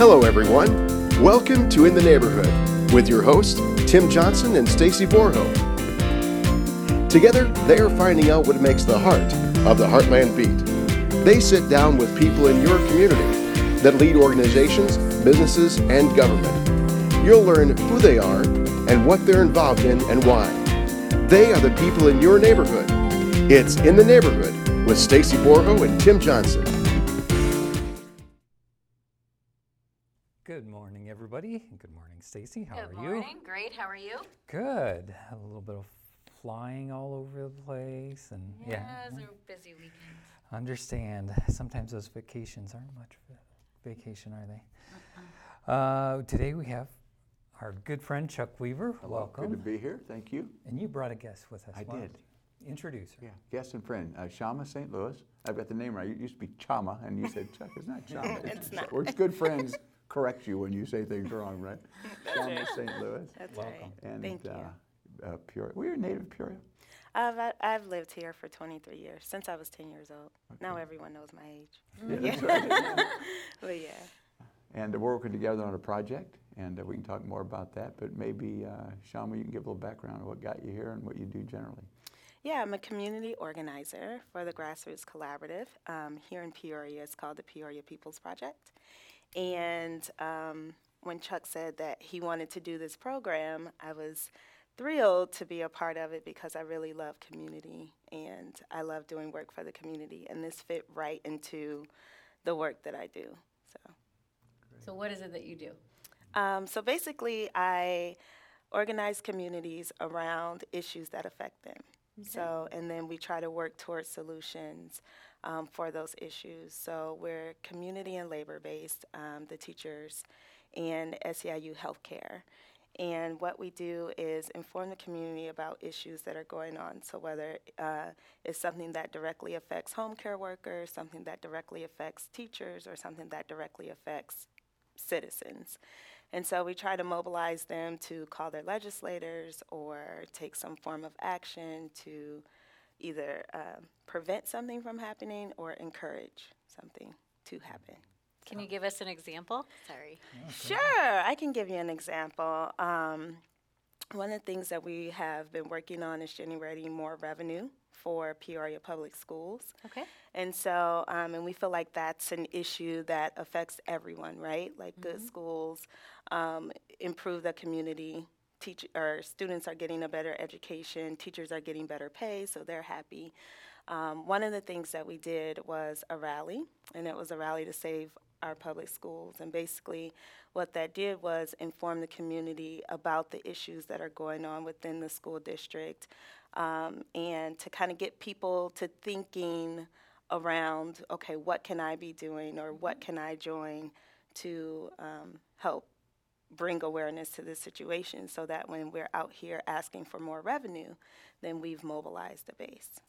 Hello, everyone. Welcome to In the Neighborhood with your hosts, Tim Johnson and Stacy Borho. Together, they are finding out what makes the heart of the Heartland beat. They sit down with people in your community that lead organizations, businesses, and government. You'll learn who they are and what they're involved in and why. They are the people in your neighborhood. It's In the Neighborhood with Stacy Borho and Tim Johnson. Everybody. Good morning, Stacy. How Good are you? morning. Great. How are you? Good. A little bit of flying all over the place, and yeah, it's a busy weekend. understand. Sometimes those vacations aren't much of a vacation, are they? Uh, today we have our good friend Chuck Weaver. Hello, Welcome. Good to be here, thank you. And you brought a guest with us. I Why did. Introduce her. Yeah, guest and friend, uh, Shama St. Louis. I've got the name right. It used to be Chama, and you said Chuck. It's not Chama. it's not. We're good friends correct you when you say things wrong, right? Shama St. Louis. That's Welcome. right. And Thank you. uh, uh, Peoria. Were you a native of Peoria? I've, I- I've lived here for 23 years, since I was 10 years old. Now everyone knows my age. Yeah, that's right. But yeah. And we're working together on a project, and uh, we can talk more about that. But maybe, uh, Shama, you can give a little background on what got you here and what you do generally. Yeah, I'm a community organizer for the Grassroots Collaborative um, here in Peoria. It's called the Peoria People's Project. And um, when Chuck said that he wanted to do this program, I was thrilled to be a part of it because I really love community and I love doing work for the community. And this fit right into the work that I do. So. So, what is it that you do? Um, so basically, I organize communities around issues that affect them. So, and then we try to work towards solutions um, for those issues. So, we're community and labor based, um, the teachers, and SEIU healthcare. And what we do is inform the community about issues that are going on. So, whether uh, it's something that directly affects home care workers, something that directly affects teachers, or something that directly affects citizens. And so we try to mobilize them to call their legislators or take some form of action to either uh, prevent something from happening or encourage something to happen. Can you give us an example? Sorry. Sure, I can give you an example. Um, one of the things that we have been working on is generating more revenue for Peoria Public Schools. Okay. And so, um, and we feel like that's an issue that affects everyone, right? Like good schools um, improve the community. Teach students are getting a better education. Teachers are getting better pay, so they're happy. Um, one of the things that we did was a rally, and it was a rally to save our public schools. And basically, what that did was inform the community about the issues that are going on within the school district, um, and to kind of get people to thinking around, okay, what can I be doing, or what can I join to um, help bring awareness to this situation, so that when we're out here asking for more revenue, then we've mobilized the base.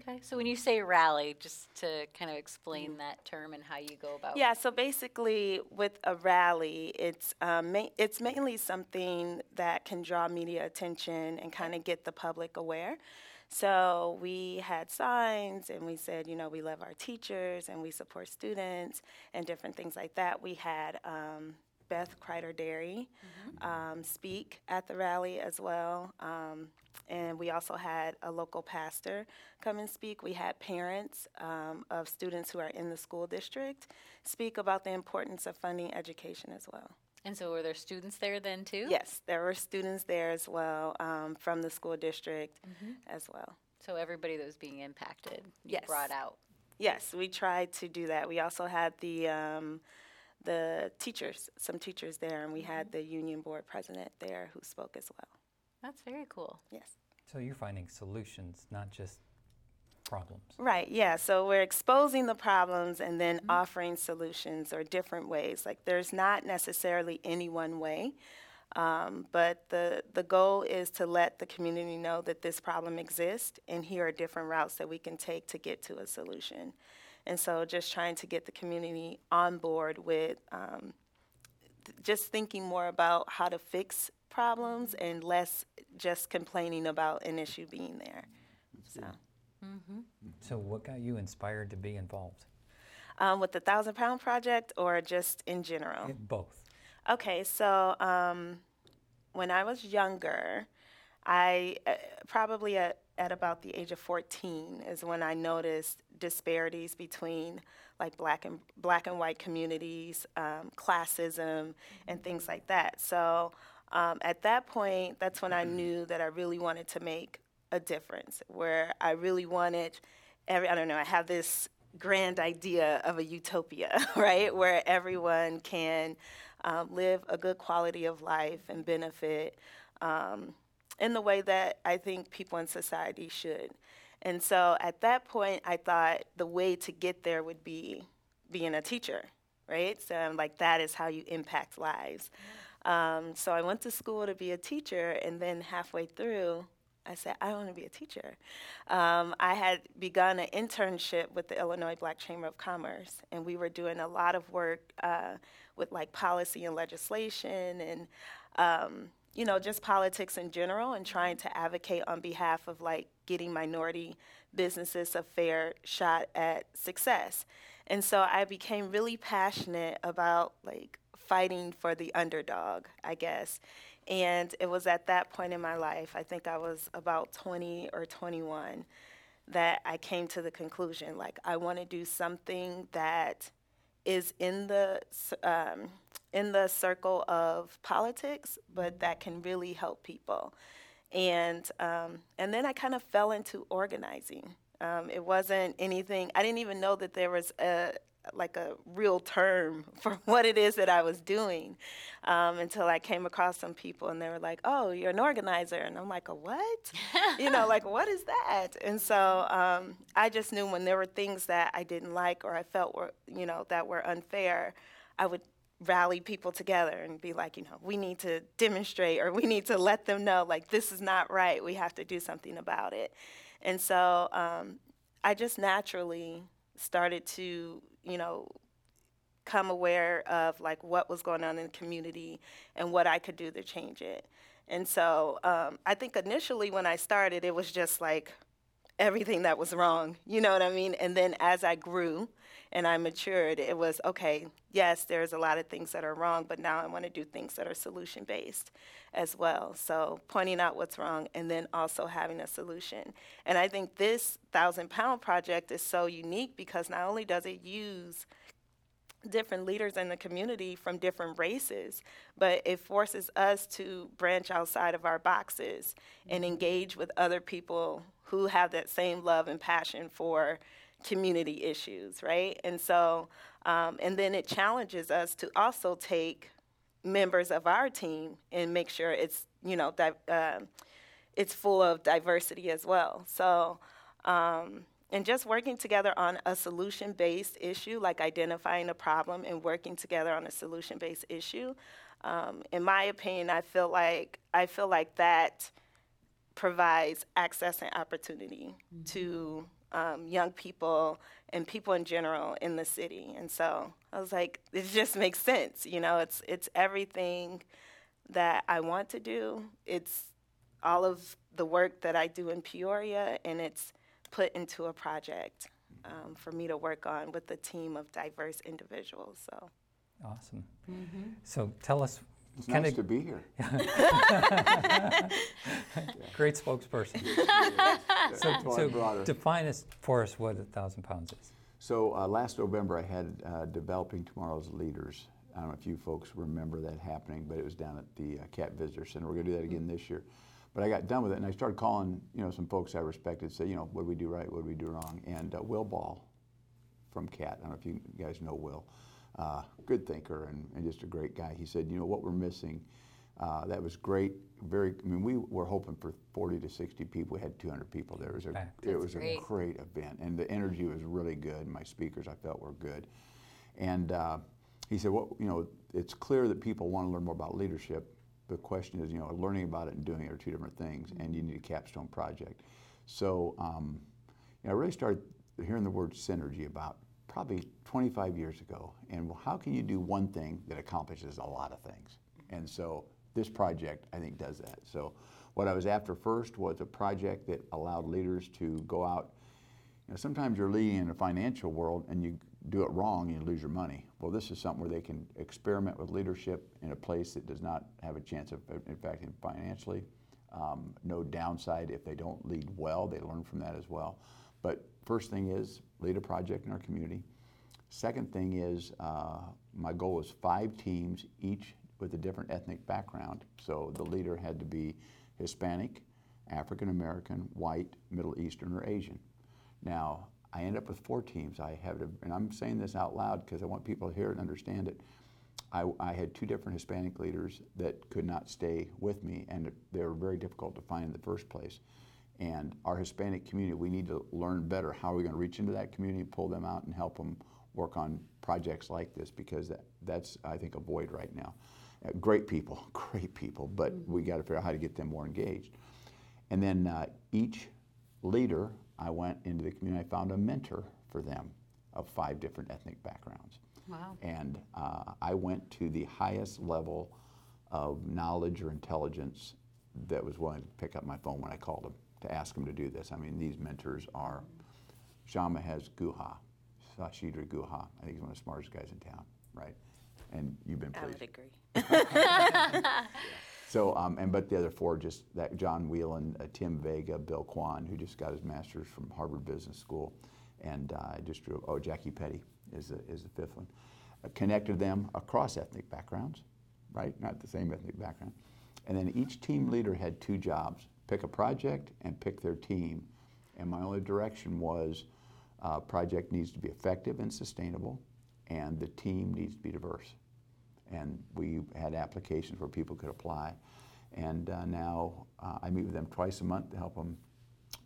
Okay. So, when you say rally, just to kind of explain that term and how you go about Yeah, so basically, with a rally, it's um, ma- it's mainly something that can draw media attention and kind of get the public aware. So we had signs, and we said, you know, we love our teachers and we support students and different things like that. We had um, Beth Kreider Dairy um, speak at the rally as well. Um, and we also had a local pastor come and speak. We had parents um, of students who are in the school district speak about the importance of funding education as well. And so, were there students there then too? Yes, there were students there as well um, from the school district as well. So, everybody that was being impacted, you Yes. brought out. Yes, we tried to do that. We also had the um, the teachers, some teachers there, and we had the union board president there who spoke as well. That's very cool. Yes. So you're finding solutions, not just problems. Right, yeah. So we're exposing the problems and then offering solutions or different ways. Like there's not necessarily any one way, um, but the, the goal is to let the community know that this problem exists and here are different routes that we can take to get to a solution. And so just trying to get the community on board with um, th- just thinking more about how to fix problems and less just complaining about an issue being there. So. So what got you inspired to be involved? Um, with the Thousand Pound Project or just in general? Both. Okay, so um, when I was younger, I uh, probably at, at about the age of 14 is when I noticed disparities between like black and black and white communities, um, classism, and things like that. So um, at that point, that's when I knew that I really wanted to make a difference. Where I really wanted every I don't know I have this grand idea of a utopia, right, where everyone can um, live a good quality of life and benefit um, in the way that I think people in society should. And so at that point, I thought the way to get there would be being a teacher, right? So I'm like, that is how you impact lives. Um, so I went to school to be a teacher, and then halfway through, I said, I want to be a teacher. Um, I had begun an internship with the Illinois Black Chamber of Commerce, and we were doing a lot of work uh, with like policy and legislation and, um, you know, just politics in general and trying to advocate on behalf of like getting minority businesses a fair shot at success. And so I became really passionate about like fighting for the underdog, I guess. And it was at that point in my life, I think I was about 20 or 21, that I came to the conclusion like, I want to do something that is in the, um, in the circle of politics, but that can really help people. And, um, and then I kind of fell into organizing. Um, it wasn't anything, I didn't even know that there was a, like a real term for what it is that I was doing um, until I came across some people and they were like, "Oh, you're an organizer," and I'm like, "A what?" you know, like what is that? And so um, I just knew when there were things that I didn't like or I felt were you know that were unfair, I would rally people together and be like, you know, we need to demonstrate or we need to let them know like this is not right. We have to do something about it. And so um, I just naturally started to you know, come aware of like what was going on in the community and what I could do to change it. And so um, I think initially when I started, it was just like everything that was wrong, you know what I mean? And then as I grew and I matured, it was okay, yes, there's a lot of things that are wrong, but now I want to do things that are solution based as well. So pointing out what's wrong and then also having a solution. And I think this thousand pound project is so unique because not only does it use different leaders in the community from different races, but it forces us to branch outside of our boxes and mm-hmm. engage with other people who have that same love and passion for community issues, right? And so, um, and then it challenges us to also take members of our team and make sure it's you know di- uh, it's full of diversity as well. So. Um, and just working together on a solution based issue, like identifying a problem and working together on a solution based issue. Um, in my opinion, I feel like I feel like that provides access and opportunity mm-hmm. to um, young people and people in general in the city. And so I was like, it just makes sense. You know, it's it's everything that I want to do. It's all of the work that I do in Peoria, and it's put into a project um, for me to work on with a team of diverse individuals. So awesome. Mm-hmm. So tell us it's nice to be here. Great spokesperson. so, so define us, for us what a thousand pounds is. So uh, last November I had uh, Developing Tomorrow's Leaders. I don't know if you folks remember that happening, but it was down at the uh, CAT Visitor Center. We're going to do that again this year. But I got done with it and I started calling, you know, some folks I respected, say, you know, what did we do right, what did we do wrong? And uh, Will Ball from CAT, I don't know if you guys know Will uh, good thinker and, and, just a great guy. He said, you know, what we're missing, uh, that was great. Very, I mean, we were hoping for 40 to 60 people. We had 200 people there. It was a, it was great. a great event, and the energy was really good. My speakers, I felt, were good. And uh, he said, well, you know, it's clear that people want to learn more about leadership. The question is, you know, learning about it and doing it are two different things, and you need a capstone project. So, um, you know, I really started hearing the word synergy about probably 25 years ago. And how can you do one thing that accomplishes a lot of things? And so this project, I think, does that. So what I was after first was a project that allowed leaders to go out. You know, sometimes you're leading in a financial world and you do it wrong, and you lose your money. Well, this is something where they can experiment with leadership in a place that does not have a chance of impacting financially. Um, no downside if they don't lead well, they learn from that as well. But first thing is lead a project in our community. Second thing is uh, my goal is five teams, each with a different ethnic background. So the leader had to be Hispanic, African American, white, Middle Eastern, or Asian. Now, I end up with four teams. I have, to, and I'm saying this out loud because I want people to hear it and understand it. I, I, had two different Hispanic leaders that could not stay with me, and they were very difficult to find in the first place. And our Hispanic community, we need to learn better how are we going to reach into that community, pull them out, and help them work on projects like this because that, that's, I think, a void right now. Uh, great people, great people, but mm-hmm. we got to figure out how to get them more engaged. And then uh, each leader, I went into the community, I found a mentor for them of five different ethnic backgrounds. Wow. And uh, I went to the highest level of knowledge or intelligence that was willing to pick up my phone when I called them to ask them to do this. I mean, these mentors are Shama has Guha, Sashidra Guha. I think he's one of the smartest guys in town, right? And you've been I pleased. would agree. So, um, and but the other four, just that John Whelan, uh, Tim Vega, Bill Kwan, who just got his master's from Harvard Business School, and uh, I just drew, oh, Jackie Petty is the, is the fifth one. Uh, connected them across ethnic backgrounds, right? Not the same ethnic background. And then each team leader had two jobs pick a project and pick their team. And my only direction was uh, project needs to be effective and sustainable, and the team needs to be diverse. And we had applications where people could apply. And uh, now uh, I meet with them twice a month to help them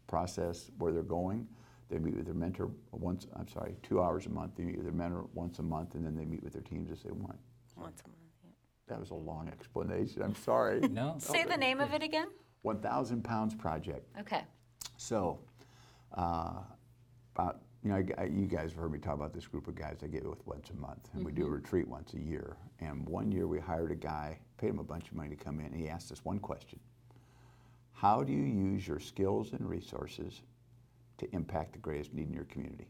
process where they're going. They meet with their mentor once, I'm sorry, two hours a month. They meet with their mentor once a month, and then they meet with their teams as they want. Once a month. Yeah. That was a long explanation. I'm sorry. No. Say the name of it again. 1,000 Pounds Project. Okay. So, uh, about you know, I, I, you guys have heard me talk about this group of guys I get with once a month, and mm-hmm. we do a mm-hmm. retreat once a year. And one year we hired a guy, paid him a bunch of money to come in, and he asked us one question: How do you use your skills and resources to impact the greatest need in your community?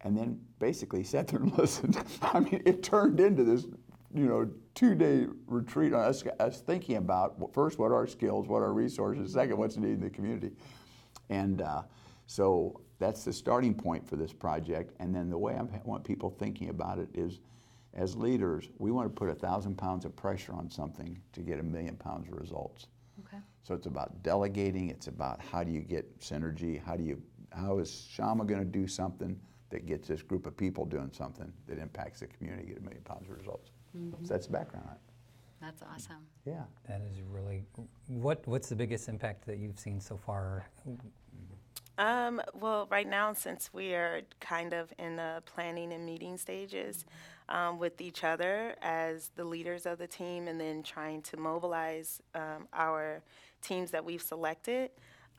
And then basically sat there and listened. I mean, it turned into this, you know, two-day retreat on us, us thinking about first what are our skills, what are our resources, second what's needed in the community, and uh, so that's the starting point for this project. And then the way I want people thinking about it is, as leaders, we want to put a thousand pounds of pressure on something to get a million pounds of results. Okay. So it's about delegating. It's about how do you get synergy? How do you? How is Shama going to do something that gets this group of people doing something that impacts the community, get a million pounds of results? Mm-hmm. So that's the background on it. That's awesome. Yeah. That is really. What What's the biggest impact that you've seen so far um, well, right now, since we are kind of in the planning and meeting stages um, with each other as the leaders of the team, and then trying to mobilize um, our teams that we've selected,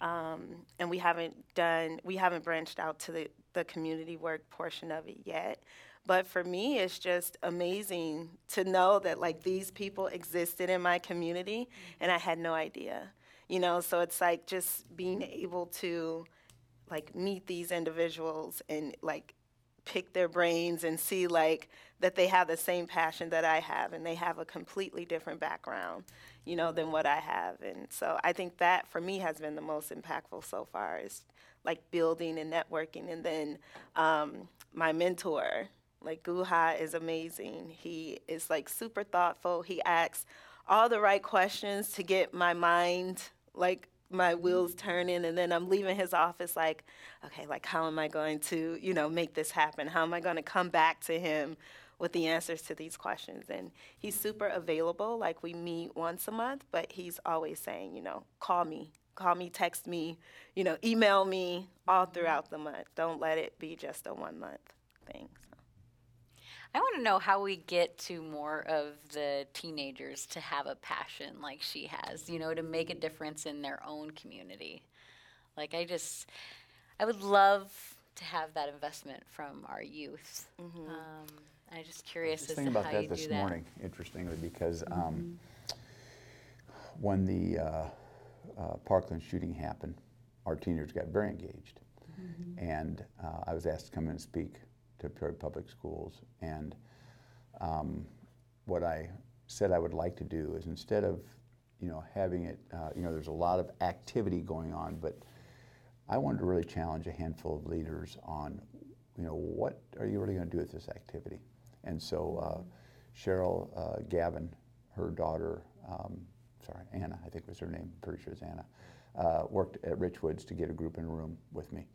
um, and we haven't done, we haven't branched out to the, the community work portion of it yet. But for me, it's just amazing to know that like these people existed in my community, and I had no idea. You know, so it's like just being able to like meet these individuals and like pick their brains and see like that they have the same passion that I have and they have a completely different background, you know, than what I have. And so I think that for me has been the most impactful so far is like building and networking. And then um, my mentor, like Guha is amazing. He is like super thoughtful. He asks all the right questions to get my mind like my wheels mm-hmm. turning and then I'm leaving his office like, okay, like how am I going to, you know, make this happen? How am I going to come back to him with the answers to these questions? And he's super available, like we meet once a month, but he's always saying, you know, call me, call me, text me, you know, email me all mm-hmm. throughout the month. Don't let it be just a one month thing. I want to know how we get to more of the teenagers to have a passion like she has, you know, to make a difference in their own community. Like, I just, I would love to have that investment from our youth. Mm-hmm. Um, I'm just curious I was as thinking to about that you this do that. morning, interestingly, because um, mm-hmm. when the uh, uh, Parkland shooting happened, our teenagers got very engaged. Mm-hmm. And uh, I was asked to come in and speak to Peoria Public Schools. And um, what I said I would like to do is instead of, you know, having it, uh, you know, there's a lot of activity going on, but I wanted to really challenge a handful of leaders on, you know, what are you really going to do with this activity? And so uh, Cheryl uh, Gavin, her daughter, um, sorry, Anna, I think was her name, I'm pretty sure it's Anna, uh, worked at Richwoods to get a group in a room with me.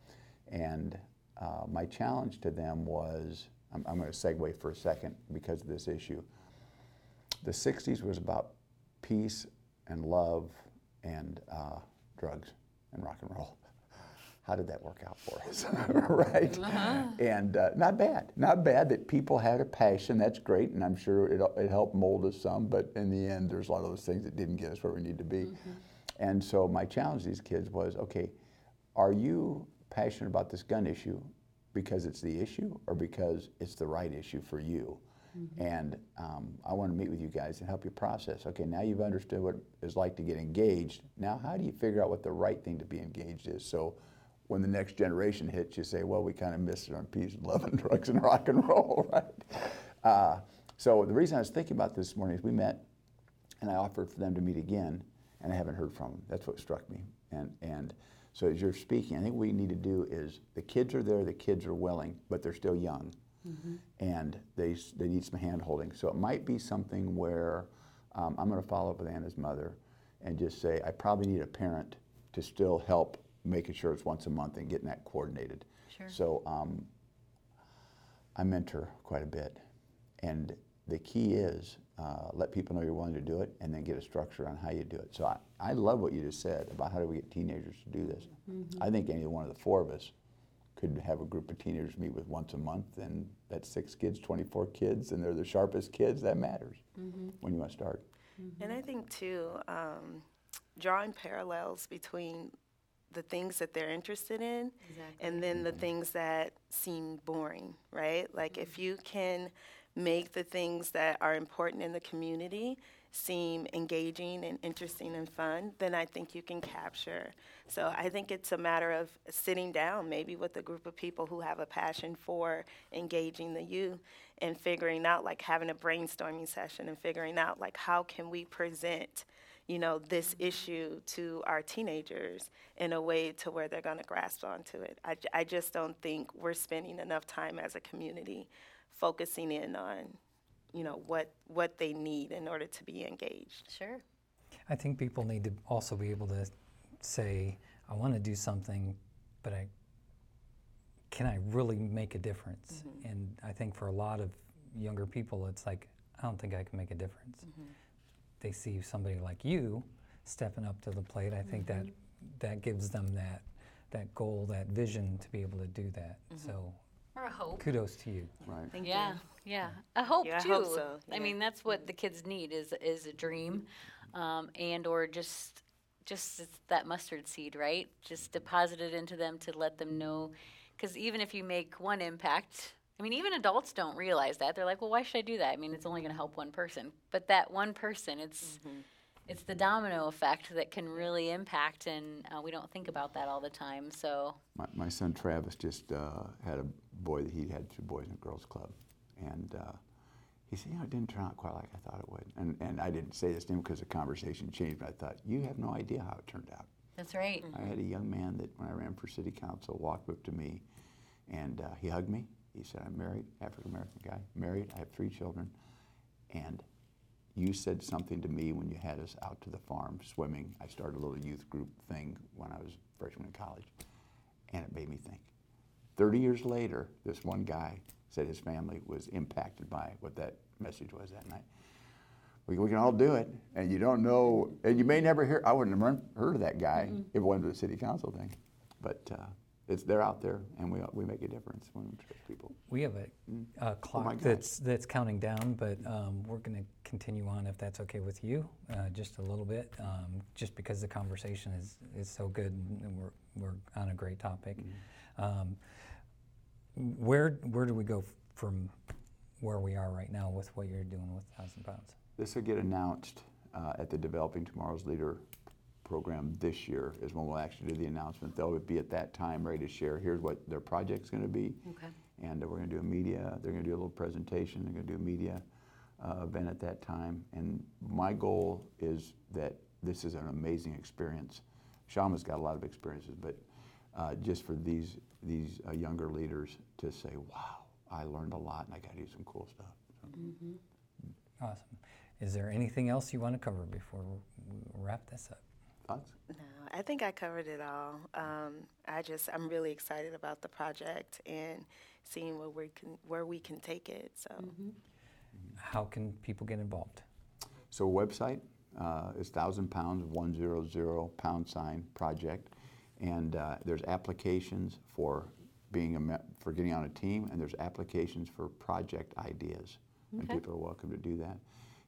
And uh, my challenge to them was, I'm, I'm going to segue for a second because of this issue. The 60s was about peace and love and uh, drugs and rock and roll. How did that work out for us? right? And uh, not bad. Not bad that people had a passion. That's great. And I'm sure it, it helped mold us some. But in the end, there's a lot of those things that didn't get us where we need to be. And so my challenge to these kids was okay, are you passionate about this gun issue because it's the issue or because it's the right issue for you? And um, I want to meet with you guys and help you process. Okay, now you've understood what it's like to get engaged. Now, how do you figure out what the right thing to be engaged is? So when the next generation hits, you say, well, we kind of missed it on peace and love and drugs and rock and roll, right? Uh, so the reason I was thinking about this morning is we met and I offered for them to meet again, and I haven't heard from them. That's what struck me. And, and so as you're speaking, I think what we need to do is the kids are there, the kids are willing, but they're still young. And they, they need some hand holding. So it might be something where um, I'm going to follow up with Anna's mother and just say, I probably need a parent to still help making sure it's once a month and getting that coordinated. Sure. So um, I mentor quite a bit. And the key is uh, let people know you're willing to do it and then get a structure on how you do it. So I, I love what you just said about how do we get teenagers to do this. Mm-hmm. I think any one of the four of us could have a group of teenagers meet with once a month and that's six kids, 24 kids, and they're the sharpest kids. That matters mm-hmm. when you want to start. Mm-hmm. And I think too, um, drawing parallels between the things that they're interested in and then the things that seem boring, right? Like if you can make the things that are important in the community seem engaging and interesting and fun, then I think you can capture. So I think it's a matter of sitting down maybe with a group of people who have a passion for engaging the youth and figuring out like having a brainstorming session and figuring out like how can we present you know this issue to our teenagers in a way to where they're going to grasp onto it I, I just don't think we're spending enough time as a community focusing in on you know what what they need in order to be engaged Sure. I think people need to also be able to say, I want to do something, but I can I really make a difference? Mm-hmm. And I think for a lot of younger people, it's like, I don't think I can make a difference. Mm-hmm. They see somebody like you stepping up to the plate. I think that mm-hmm. that gives them that that goal, that vision to be able to do that. So Or a hope. kudos to you. Right. Thank Yeah, you. yeah. A hope Yeah, I too. hope so, I mean, that's what the kids need is is a dream, um, and or just just that mustard seed, right? Just deposit it into them to let them know, because even if you make one impact. I mean, even adults don't realize that. They're like, "Well, why should I do that? I mean, it's only going to help one person." But that one person, it's it's the domino effect that can really impact, and uh, we don't think about that all the time. So, My, my son Travis just uh, had a boy that he had through Boys and Girls Club, and uh, he said, "You know, it didn't turn out quite like I thought it would." And and I didn't say this to him because the conversation changed. But I thought, "You have no idea how it turned out." that's right. I had a young man that, when I ran for city council, walked up to me, and uh, he hugged me. He said, "I'm married, African American guy, married. I have three children, and." You said something to me when you had us out to the farm swimming. I started a little youth group thing when I was freshman in college, and it made me think. 30 years later, this one guy said his family was impacted by what that message was that night. We, we can all do it, and you don't know, and you may never hear, I wouldn't have run- heard of that guy if it wasn't for the city council thing. But uh, it's, they're out there, and we, we make a difference when we trust people. We have a, a clock Mm. Oh that's that's counting down, but um, we're going to continue on if that's okay with you, uh, just a little bit, um, just because the conversation is, is so good and we're we're on a great topic. Mm-hmm. Um, where where do we go from where we are right now with what you're doing with Thousand Pounds? This will get announced uh, at the Developing Tomorrow's Leader program this year is when we'll actually do the announcement. They'll be at that time ready to share, here's what their project's going to be. Okay. And uh, we're going to do a media, they're going to do a little presentation, they're going to do a media uh, event at that time. And my goal is that this is an amazing experience. Shama's got a lot of experiences, but uh, just for these, these uh, younger leaders to say, wow, I learned a lot and I got to do some cool stuff. So, Awesome. Is there anything else you want to cover before we wrap this up? Thoughts? No, I think I covered it all. Um, I just I'm really excited about the project and seeing where we can where we can take it. So How can people get involved? So website uh, is thousand pounds one zero zero pound sign project, and uh, there's applications for being a me- for getting on a team, and there's applications for project ideas, and people are welcome to do that.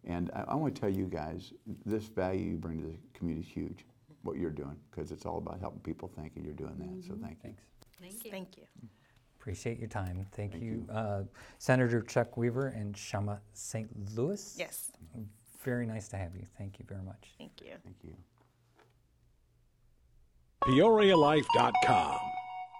And I, I want to tell you guys, this value you bring to the community is huge. What you're doing, because it's all about helping people think, and you're doing that. So thank you. Thanks. Thank you. thank you. Appreciate your time. Thank, Thank you, you. Uh, Senator Chuck Weaver and Shama St. Louis. Yes, Very nice to have you. Thank you very much. thank you. Thank you. PeoriaLife.com